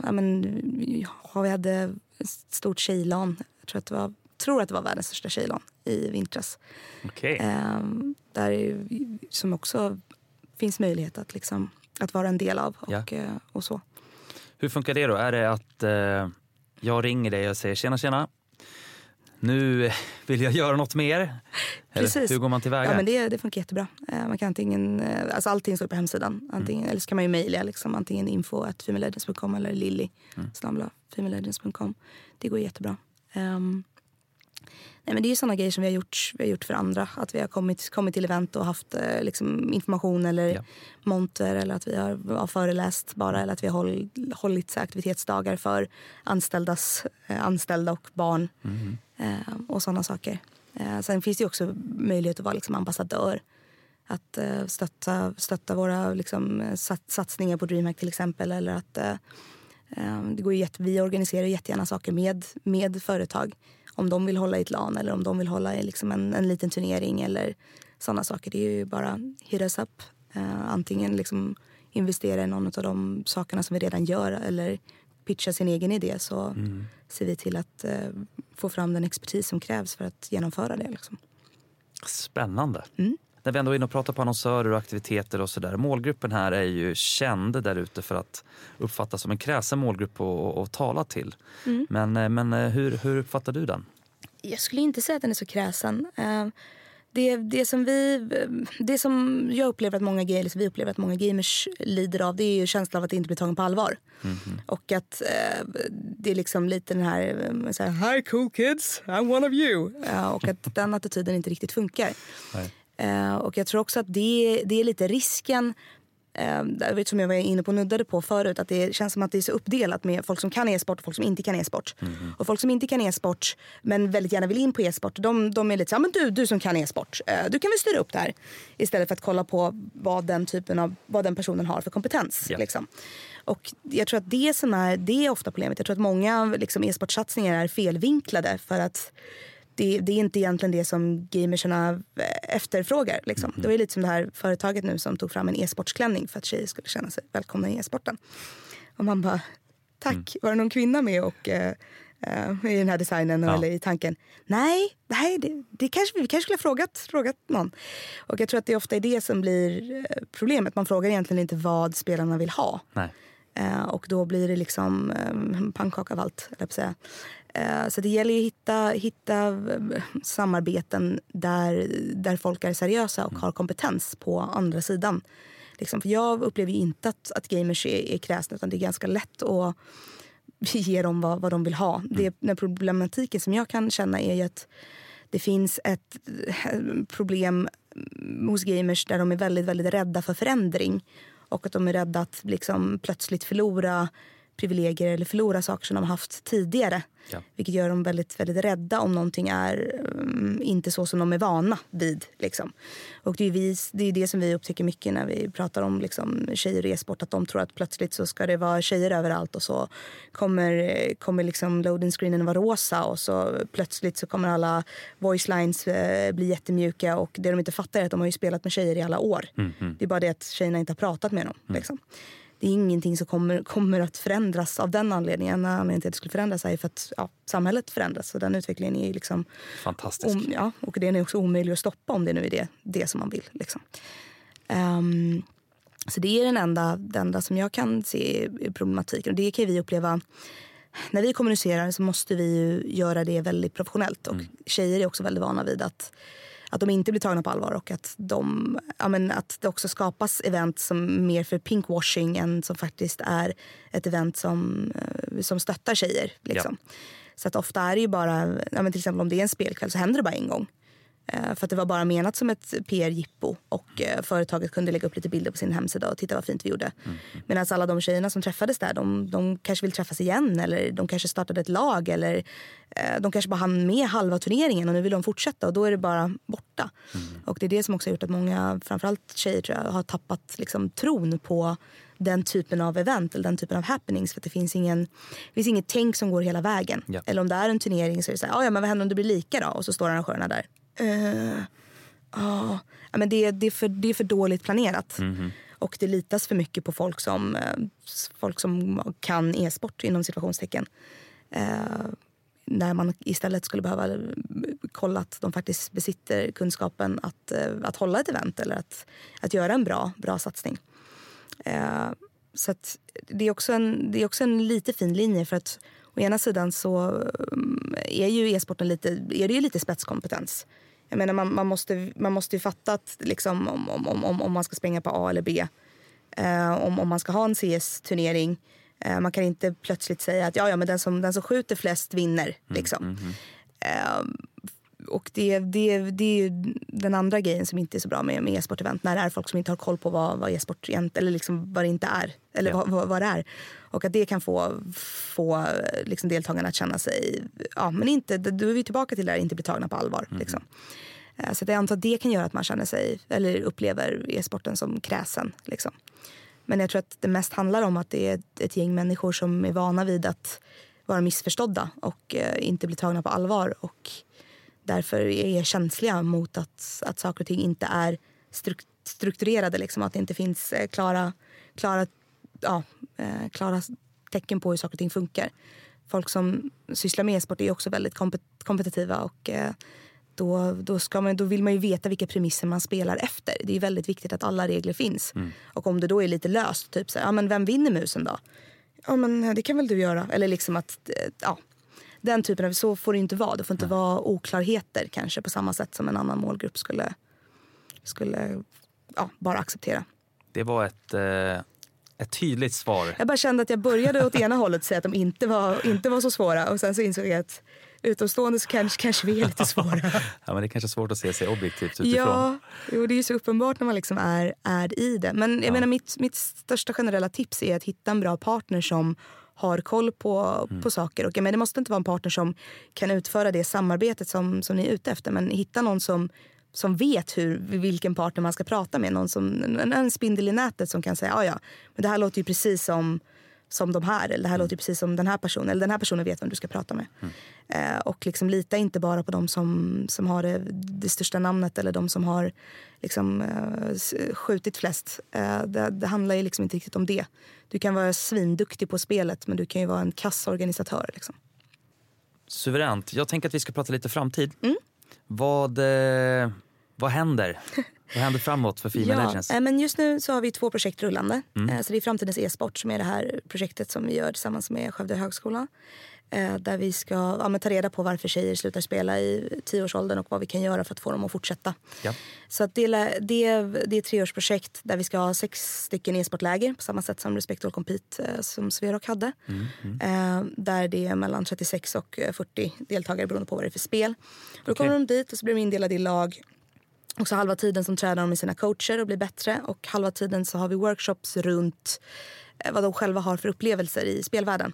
ja, men, vi hade ett stort tjejlan. Jag tror att det var, tror att det var världens största tjejlan i vintras.
Okej.
Eh, där är, som också finns möjlighet att, liksom, att vara en del av. Och,
Ja.
eh, och så.
Hur funkar det då? Är det att eh, jag ringer dig och säger tjena tjena, nu vill jag göra något mer?
Precis.
hur går man tillväga?
Ja, men det, det funkar jättebra. Eh, Man kan antingen, eh, alltså allting står på hemsidan. Antingen,
Mm.
Eller så kan man ju mejla liksom, antingen info at femalelegends.com eller lilly
Mm.
Det går jättebra. Ehm, nej, men det är ju sådana grejer som vi har gjort, vi har gjort för andra. Att vi har kommit, kommit till event och haft eh, liksom, information eller
Ja.
monter eller att vi har, har föreläst bara eller att vi har håll, hållit aktivitetsdagar för anställdas, eh, anställda och barn
Mhm.
eh, och sådana saker. Eh, sen finns det också möjlighet att vara liksom ambassadör. Att eh, stötta, stötta våra liksom, sat, satsningar på DreamHack till exempel. Eller att, det går jätte, vi organiserar jättegärna saker med, med företag. Om de vill hålla i ett LAN eller om de vill hålla i liksom en, en liten turnering eller sådana saker. Det är ju bara hit us up. Eh, antingen liksom investera i någon av de sakerna som vi redan gör eller pitcha sin egen idé så ser vi till att eh, få fram den expertis som krävs för att genomföra det. Liksom.
Spännande.
Mm.
När vi ändå är inne och pratar på annonsörer och aktiviteter och sådär. Målgruppen här är ju känd där ute för att uppfattas som en kräsen målgrupp att att tala till.
Mm.
Men, eh, men eh, hur, hur uppfattar du den?
Jag skulle inte säga att den är så kräsen. Eh, Det, det, som vi, det som jag upplever att många gamers, vi upplever att många gamers lider av det är ju känslan av att inte bli tagen på allvar. Och att eh, det är liksom lite den här, så här Hi cool kids, I'm one of you. Och att den attityden inte riktigt funkar.
Nej.
Eh, och jag tror också att det, det är lite risken eh, som jag var inne på nuddade på förut, att det känns som att det är så uppdelat med folk som kan e-sport och folk som inte kan e-sport. Och folk som inte kan e-sport men väldigt gärna vill in på e-sport, de, de är lite så här, men du, du som kan e-sport, eh, du kan väl styra upp det här. Istället för att kolla på vad den typen av, vad den personen har för kompetens.
Ja.
Liksom. Och jag tror att det som är, det är ofta problemet. Jag tror att många liksom, e-sportsatsningar är felvinklade för att det, det, är inte egentligen det som gamersarna eh, efterfrågar. Liksom. Mm. Det var lite som det här företaget nu som tog fram en e-sportsklänning för att tjejer skulle känna sig välkomna i e-sporten. Och man bara, tack, mm. var det någon kvinna med och uh, uh, i den här designen ja. eller i tanken? Nej, nej det, det kanske, vi kanske skulle ha frågat, frågat någon. Och jag tror att det ofta är det som blir problemet. Man frågar egentligen inte vad spelarna vill ha.
Nej.
Och då blir det liksom pannkaka av allt, jag säga. Eh, så det gäller att hitta, hitta eh, samarbeten där, där folk är seriösa och har kompetens på andra sidan. Liksom, för jag upplever inte att, att gamers är, är kräsna utan det är ganska lätt att ge dem vad, vad de vill ha. Det, den problematiken som jag kan känna är att det finns ett eh, problem hos gamers där de är väldigt, väldigt rädda för förändring. Och att de är rädda att liksom plötsligt förlora privilegier eller förlora saker som de har haft tidigare. Ja. Vilket gör dem väldigt, väldigt rädda om någonting är um, inte så som de är vana vid. Liksom. Och det är, vi, det är det som vi upptäcker mycket när vi pratar om liksom, tjejer i e-sport. Att de tror att plötsligt så ska det vara tjejer överallt och så kommer, kommer liksom loading screenen vara rosa och så plötsligt så kommer alla voice lines eh, bli jättemjuka och det de inte fattar är att de har ju spelat med tjejer i alla år. Mm, mm. Det är bara det att tjejerna inte har pratat med dem. Mm. Liksom det är ingenting som kommer, kommer att förändras av den anledningen. Anledningen till att det skulle förändras är för att ja, samhället förändras. Och den utvecklingen är liksom...
Fantastisk.
Om, ja, och den är också omöjlig att stoppa om det nu är det, det som man vill. Liksom. Um, så det är den enda, den enda som jag kan se i problematiken. Och det kan vi uppleva när vi kommunicerar så måste vi göra det väldigt professionellt. Och mm. tjejer är också väldigt vana vid att att de inte blir tagna på allvar och att, de, ja, men att det också skapas event som mer för pinkwashing än som faktiskt är ett event som, eh, som stöttar tjejer. Liksom. Ja. Så att ofta är det ju bara, ja, men till exempel om det är en spelkväll så händer det bara en gång. Eh, för att det var bara menat som ett PR-jippo och eh, företaget kunde lägga upp lite bilder på sin hemsida och titta vad fint vi gjorde. Mm. Medan alla de tjejerna som träffades där, de, de kanske vill träffas igen eller de kanske startade ett lag eller eh, de kanske bara hann med halva turneringen och nu vill de fortsätta och då är det bara borta. Mm. Och det är det som också har gjort att många, framförallt tjejer tror jag, har tappat liksom, tron på den typen av event eller den typen av happenings. För det finns, ingen, det finns inget tänk som går hela vägen. Ja. Eller om det är en turnering så är det så här, ah, ja men vad händer om det blir lika då? Och så står arrangörerna där. Uh, oh. ja, men det, det, är för, det är för dåligt planerat. Mm. Och det litas för mycket på folk som, eh, folk som kan e-sport inom situationstecken. Uh, när man istället skulle behöva kolla att de faktiskt besitter kunskapen att, att hålla ett event eller att, att göra en bra, bra satsning. Uh, så det, är också en, det är också en lite fin linje för att å ena sidan så mm, är ju e-sporten lite, är det ju lite spetskompetens. Jag menar, man, man, måste, man måste ju fatta att liksom, om, om, om, om man ska springa på A eller B. Eh, om, om man ska ha en CS-turnering. Eh, man kan inte plötsligt säga att ja, ja, men den, som, den som skjuter flest vinner. Mm, liksom. Mm, mm, eh, och det, det, det är ju den andra grejen som inte är så bra med, med e-sportevent. När det är folk som inte har koll på vad, vad e-sport eller liksom vad det inte är. Eller ja. vad, vad, det är. Och att det kan få, få liksom deltagarna att känna sig... Ja, men inte, då är vi tillbaka till det här inte bli tagna på allvar. Mm. Liksom. Eh, så jag antar att det kan göra att man känner sig, eller upplever e-sporten som kräsen. Liksom. Men jag tror att det mest handlar om att det är ett, ett gäng människor som är vana vid att vara missförstådda och eh, inte bli tagna på allvar. Och därför är känsliga mot att, att saker och ting inte är strukturerade. Liksom, att det inte finns eh, klara, klara, ja, eh, klara tecken på hur saker och ting funkar. Folk som sysslar med e-sport är också väldigt kompetitiva och eh, då, då, ska man, då vill man ju veta vilka premisser man spelar efter. Det är väldigt viktigt att alla regler finns. Mm. Och om det då är lite löst, typ så här, ja men vem vinner musen då? Ja men det kan väl du göra. Eller liksom att, ja, den typen av, så får det inte vara. Det får inte Nej. vara oklarheter kanske på samma sätt som en annan målgrupp skulle, skulle ja, bara acceptera.
Det var ett, eh, ett tydligt svar.
Jag bara kände att jag började åt ena hållet säga att de inte var, inte var så svåra och sen så insåg jag att utomstående så kanske, kanske vi är lite svåra.
ja, men det är kanske svårt att se sig objektivt utifrån.
Ja, jo, det är så uppenbart när man liksom är, är i det. Men jag ja. menar, mitt, mitt största generella tips är att hitta en bra partner som har koll på, mm. på saker. Och, men det måste inte vara en partner som kan utföra det samarbetet som, som ni är ute efter. Men hitta någon som, som vet hur, vilken partner man ska prata med. Någon som, en, en spindel i nätet som kan säga ja ja, men det här låter ju precis som som de här. Eller det här mm. låter precis som den här personen. Eller den här personen vet vem du ska prata med. Mm. Eh, och liksom lita inte bara på de som, som har det, det största namnet eller de som har liksom, eh, skjutit flest. Eh, det, det, handlar ju liksom inte riktigt om det. Du kan vara svinduktig på spelet men du kan ju vara en kassorganisatör. Liksom.
Suveränt. Jag tänker att vi ska prata lite framtid. Mm. Vad, eh, vad händer? Vad händer framåt för Female ja, Legends?
Eh, men just nu så har vi två projekt rullande. Mm. Eh, så det är Framtidens e-sport som är det här projektet som vi gör tillsammans med Skövde högskola. Eh, där vi ska ja, ta reda på varför tjejer slutar spela i tioårsåldern och vad vi kan göra för att få dem att fortsätta. Ja. Så att det, det, det är ett treårsprojekt där vi ska ha sex stycken e-sportläger på samma sätt som Respect All Compete som Sverok hade. Mm, mm. Där det är mellan 36 och 40 deltagare beroende på vad det är för spel. Okay. Då kommer de dit och så blir de indelade i lag och så halva tiden som tränar de med sina coacher och blir bättre. Och halva tiden så har vi workshops runt eh, vad de själva har för upplevelser i spelvärlden.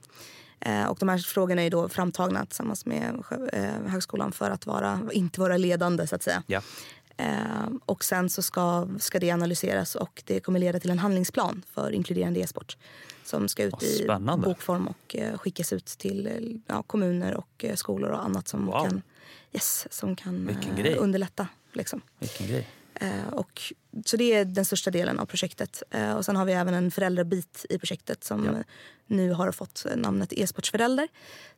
Eh, och de här frågorna är då framtagna tillsammans med eh, högskolan för att vara, inte vara ledande så att säga. Ja. och sen så ska, ska det analyseras och det kommer leda till en handlingsplan för inkluderande e-sport. Som ska ut i bokform och skickas ut till ja, kommuner och skolor och annat som wow. kan, yes, som kan underlätta Liksom.
Vilken grej.
Eh, och, så det är den största delen av projektet. Eh, och sen har vi även en föräldrabit i projektet som ja. nu har fått namnet E-sportsförälder.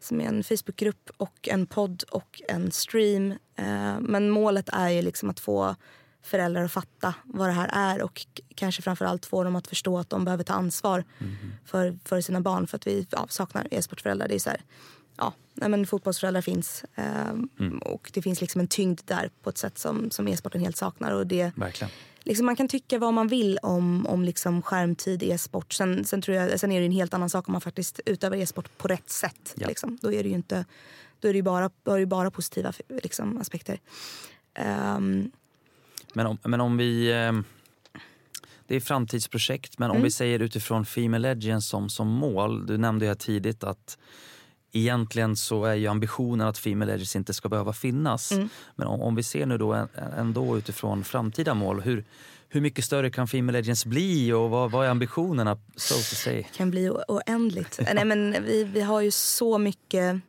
Som är en Facebookgrupp och en podd och en stream. Eh, men målet är ju liksom att få föräldrar att fatta vad det här är och kanske framförallt få dem att förstå att de behöver ta ansvar mm. för, för sina barn för att vi ja, saknar e-sportföräldrar. Det är så här, ja, nej men fotbollsföräldrar finns. Eh, mm. Och det finns liksom en tyngd där på ett sätt som, som e-sporten helt saknar. Och det,
Verkligen.
Liksom man kan tycka vad man vill om, om liksom skärmtid i e-sport. Sen, sen, tror jag, sen är det en helt annan sak om man faktiskt utövar e-sport på rätt sätt. Ja. Liksom. Då är det ju inte, då är det bara, då är det bara positiva liksom, aspekter. Um,
men, om, men om vi... Ehm, det är framtidsprojekt, men om mm. vi säger utifrån Female Legends som, som mål. Du nämnde ju här tidigt att egentligen så är ju ambitionen att Female Legends inte ska behöva finnas. Mm. Men om, om, vi ser nu då ändå utifrån framtida mål, hur, hur mycket större kan Female Legends bli och vad, vad är ambitionerna? So to say?
kan bli oändligt. Nej, men vi, vi har ju så mycket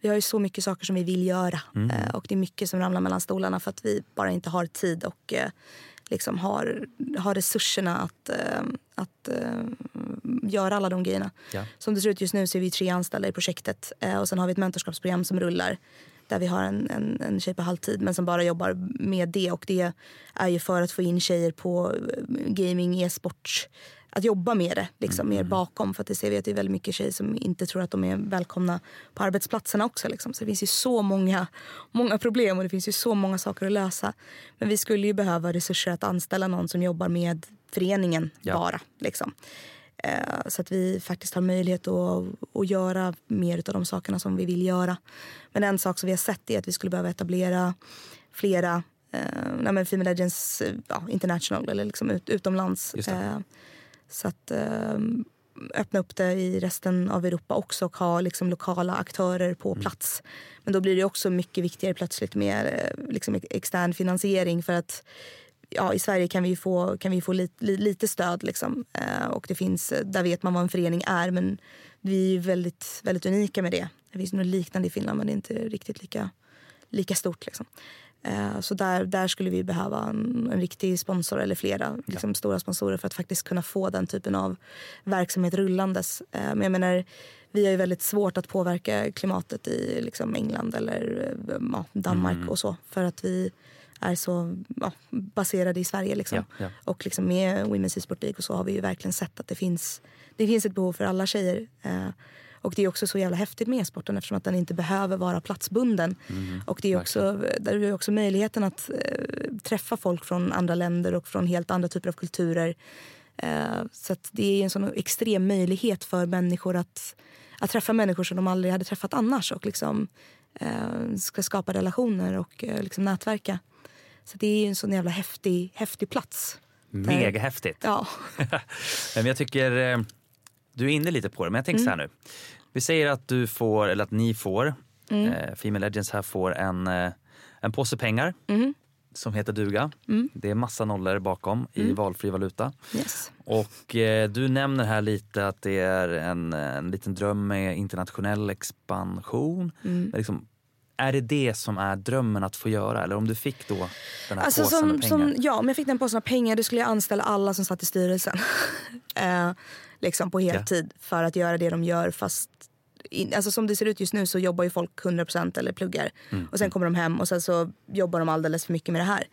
vi har ju så mycket saker som vi vill göra mm. Eh, och det är mycket som ramlar mellan stolarna för att vi bara inte har tid och eh, liksom har, har resurserna att, äh, att göra alla de grejerna. Ja. Som det ser ut just nu så är vi tre anställda i projektet äh, och sen har vi ett mentorskapsprogram som rullar där vi har en, en, en tjej på halvtid men som bara jobbar med det och det är ju för att få in tjejer på gaming, e-sport att jobba med det, liksom, mm. mer bakom. För att det ser vi att det är väldigt mycket tjejer som inte tror att de är välkomna på arbetsplatserna också. Liksom. Så det finns ju så många, många problem och det finns ju så många saker att lösa. Men vi skulle ju behöva resurser att anställa någon som jobbar med föreningen ja. bara. Liksom. Eh, så att vi faktiskt har möjlighet att, att göra mer av de sakerna som vi vill göra. Men en sak som vi har sett är att vi skulle behöva etablera flera eh, Female Legends ja, International eller liksom ut, utomlands. Eh, så att eh, öppna upp det i resten av Europa också och ha liksom, lokala aktörer på mm. plats. Men då blir det också mycket viktigare plötsligt med eh, liksom, extern finansiering för att ja, i Sverige kan vi få, kan vi få lite, lite stöd. Liksom. Eh, och det finns, där vet man vad en förening är men vi är väldigt, väldigt unika med det. Det finns något liknande i Finland men det är inte riktigt lika, lika stort. Liksom. Eh, så där, där skulle vi behöva en, en riktig sponsor eller flera liksom, stora sponsorer för att faktiskt kunna få den typen av verksamhet rullandes. Eh, men jag menar, vi har ju väldigt svårt att påverka klimatet i liksom, England eller eh, ja, Danmark mm. och så för att vi är så ja, baserade i Sverige. Liksom. Ja, ja. Och liksom med Women's e-sport League och så har vi ju verkligen sett att det finns, det finns ett behov för alla tjejer. Och det är också så jävla häftigt med e-sporten eftersom att den inte behöver vara platsbunden. Mm, och det är också, där är också möjligheten att eh, träffa folk från andra länder och från helt andra typer av kulturer. Eh, så det är en sån extrem möjlighet för människor att, att träffa människor som de aldrig hade träffat annars och liksom eh, ska skapa relationer och eh, liksom nätverka. Så det är en sån jävla häftig, häftig plats.
Mega häftigt.
Ja.
Men jag tycker eh, du är inne lite på det, men jag tänker mm. så här mm. nu. Vi säger att du får, eller att ni får, mm. eh, Female Legends här får en, eh, en påse pengar. Mm. som heter duga.
Mm.
Det är massa nollor bakom i
Mm.
valfri valuta.
Yes.
Och eh, du nämner här lite att det är en, en liten dröm med internationell expansion.
Mm.
Men Liksom, är det det som är drömmen att få göra? Eller om du fick då den här
Alltså
påsen
som,
med pengar?
som, ja, om jag fick den påsen av pengar då skulle jag anställa alla som satt i styrelsen. eh, liksom på heltid för att göra det de gör fast in, alltså som det ser ut just nu så jobbar ju folk 100% eller pluggar.
Mm.
Och sen kommer de hem och sen så jobbar de alldeles för mycket med det här.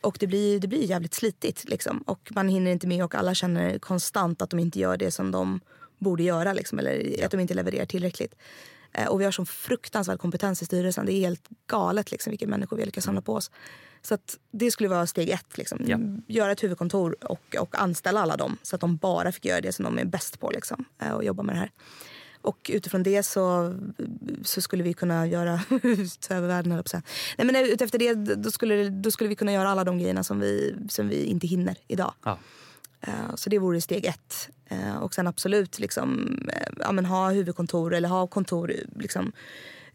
Och det blir, det blir jävligt slitigt liksom. Och man hinner inte med och alla känner konstant att de inte gör det som de borde göra liksom. Eller att de inte levererar tillräckligt. Eh, och vi har sån fruktansvärd kompetens i styrelsen. Det är helt galet liksom, vilka människor vi lyckas samla på oss. Så att det skulle vara steg ett. Liksom.
Ja.
Göra ett huvudkontor och, och anställa alla dem så att de bara fick göra det som de är bäst på liksom, eh, och jobba med det här. Och utifrån det så, så skulle vi kunna göra... ta över världen, höll. Nej, men utefter det då skulle, då skulle vi kunna göra alla de grejerna som vi, som vi inte hinner idag.
Ja.
Eh, så det vore steg ett. Eh, och sen absolut liksom, eh, ja, men ha huvudkontor eller ha kontor liksom,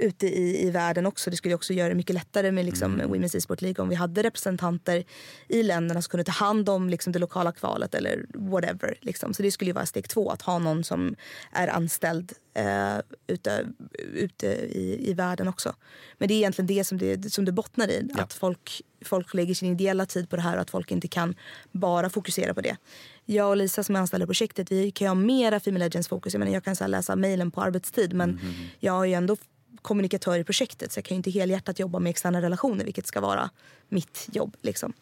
ute i, i världen också. Det skulle också göra det mycket lättare med liksom, Women's e-sport League om vi hade representanter i länderna som kunde ta hand om liksom, det lokala kvalet eller whatever. Liksom. Så det skulle ju vara steg två, att ha någon som är anställd eh, ute, ute i, i världen också. Men det är egentligen det som det, som det bottnar i.
Ja.
Att folk, folk lägger sin ideella tid på det här och att folk inte kan bara fokusera på det. Jag och Lisa som är anställda i projektet vi kan ju ha mera Female Legends fokus. Jag, menar, jag kan så läsa mejlen på arbetstid men jag är ju ändå kommunikatör i projektet så jag kan ju inte helhjärtat jobba med externa relationer vilket ska vara mitt jobb. Liksom.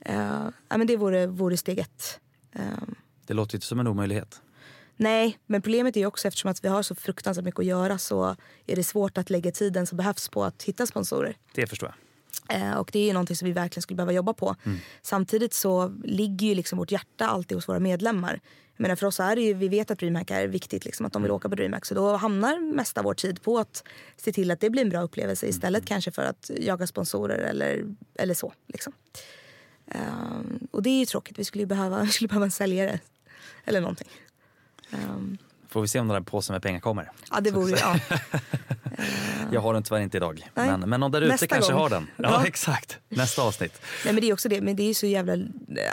Eh, ja, men det vore, vore steg ett. Eh,
Det låter inte som en omöjlighet.
Nej, men problemet är ju också eftersom att vi har så fruktansvärt mycket att göra så är det svårt att lägga tiden som behövs på att hitta sponsorer.
Det förstår jag.
Eh, och det är ju någonting som vi verkligen skulle behöva jobba på. Samtidigt så ligger ju liksom vårt hjärta alltid hos våra medlemmar. Jag menar för oss är det ju, vi vet att DreamHack är viktigt, liksom, att de vill åka på DreamHack. Så då hamnar mesta vår tid på att se till att det blir en bra upplevelse istället kanske för att jaga sponsorer eller, eller så. Liksom. Eh, och det är ju tråkigt, vi skulle behöva, vi skulle behöva en säljare. Eller någonting. Um,
Får vi se om den där påsen med pengar kommer.
ja, det vore ju... Ja.
Jag har den tyvärr inte idag.
Nej.
Men, men någon där ute kanske
gång.
har den. Ja,
Ja.
exakt. Nästa avsnitt.
Nej men det är också det, men det är så jävla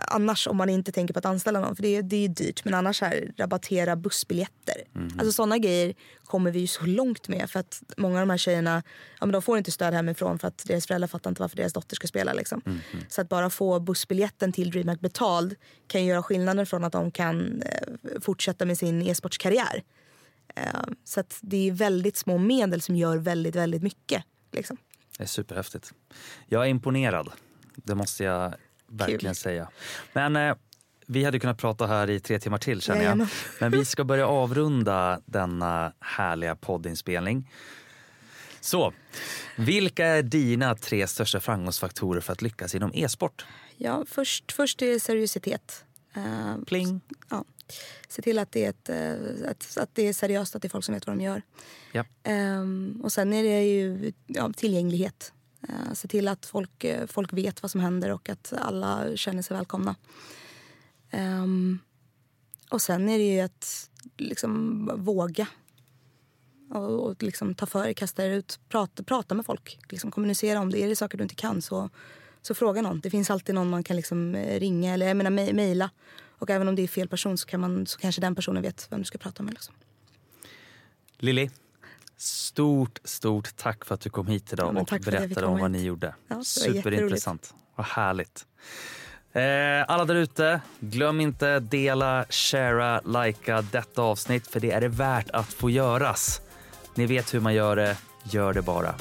annars om man inte tänker på att anställa någon för det är, det är dyrt men annars här rabattera bussbiljetter. Alltså sådana grejer kommer vi ju så långt med för att många av de här tjejerna, ja men de får inte stöd hemifrån för att deras föräldrar fattar inte varför deras dotter ska spela liksom. Så att bara få bussbiljetten till DreamHack betald kan göra skillnaden från att de kan eh, fortsätta med sin e-sportskarriär. Eh, så det är väldigt små medel som gör väldigt, väldigt mycket. Liksom.
Det är superhäftigt. Jag är imponerad. Det måste jag verkligen
Kul.
säga. Men eh, vi hade kunnat prata här i tre timmar till känner jag. Men vi ska börja avrunda denna härliga poddinspelning. Så, vilka är dina tre största framgångsfaktorer för att lyckas inom e-sport?
Ja, först, först är seriositet. Eh,
Pling.
Ja. Se till att det, är ett, eh, att, att det är seriöst, att det är folk som vet vad de gör.
Ja.
Ehm, och sen är det ju ja, tillgänglighet. Uh, se till att folk, eh, folk vet vad som händer och att alla känner sig välkomna. Ehm, och sen är det ju att liksom våga. Och, och liksom ta för dig, kasta er ut, prata, prata med folk. Liksom kommunicera om det. Är det saker du inte kan så, så fråga någon. Det finns alltid någon man kan liksom ringa eller jag menar mej- mejla. Och även om det är fel person så, kan man, så kanske den personen vet vem du ska prata med. Liksom.
Lilly, stort, stort tack för att du kom hit idag
Ja,
och berättade om vad ni gjorde.
Ja,
Superintressant. Vad härligt. Eh, alla där ute, glöm inte dela, sharea, likea detta avsnitt för det är det värt att få göras. Ni vet hur man gör det, gör det bara.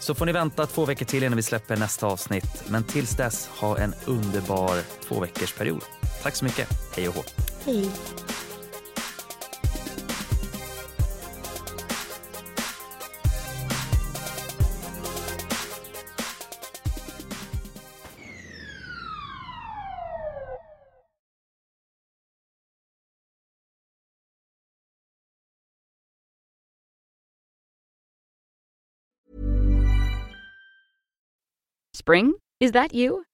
Så får ni vänta två veckor till innan vi släpper nästa avsnitt. Men tills dess, ha en underbar två veckors period. Tack så mycket. Hej och hå.
Hej.
Spring? Is that you?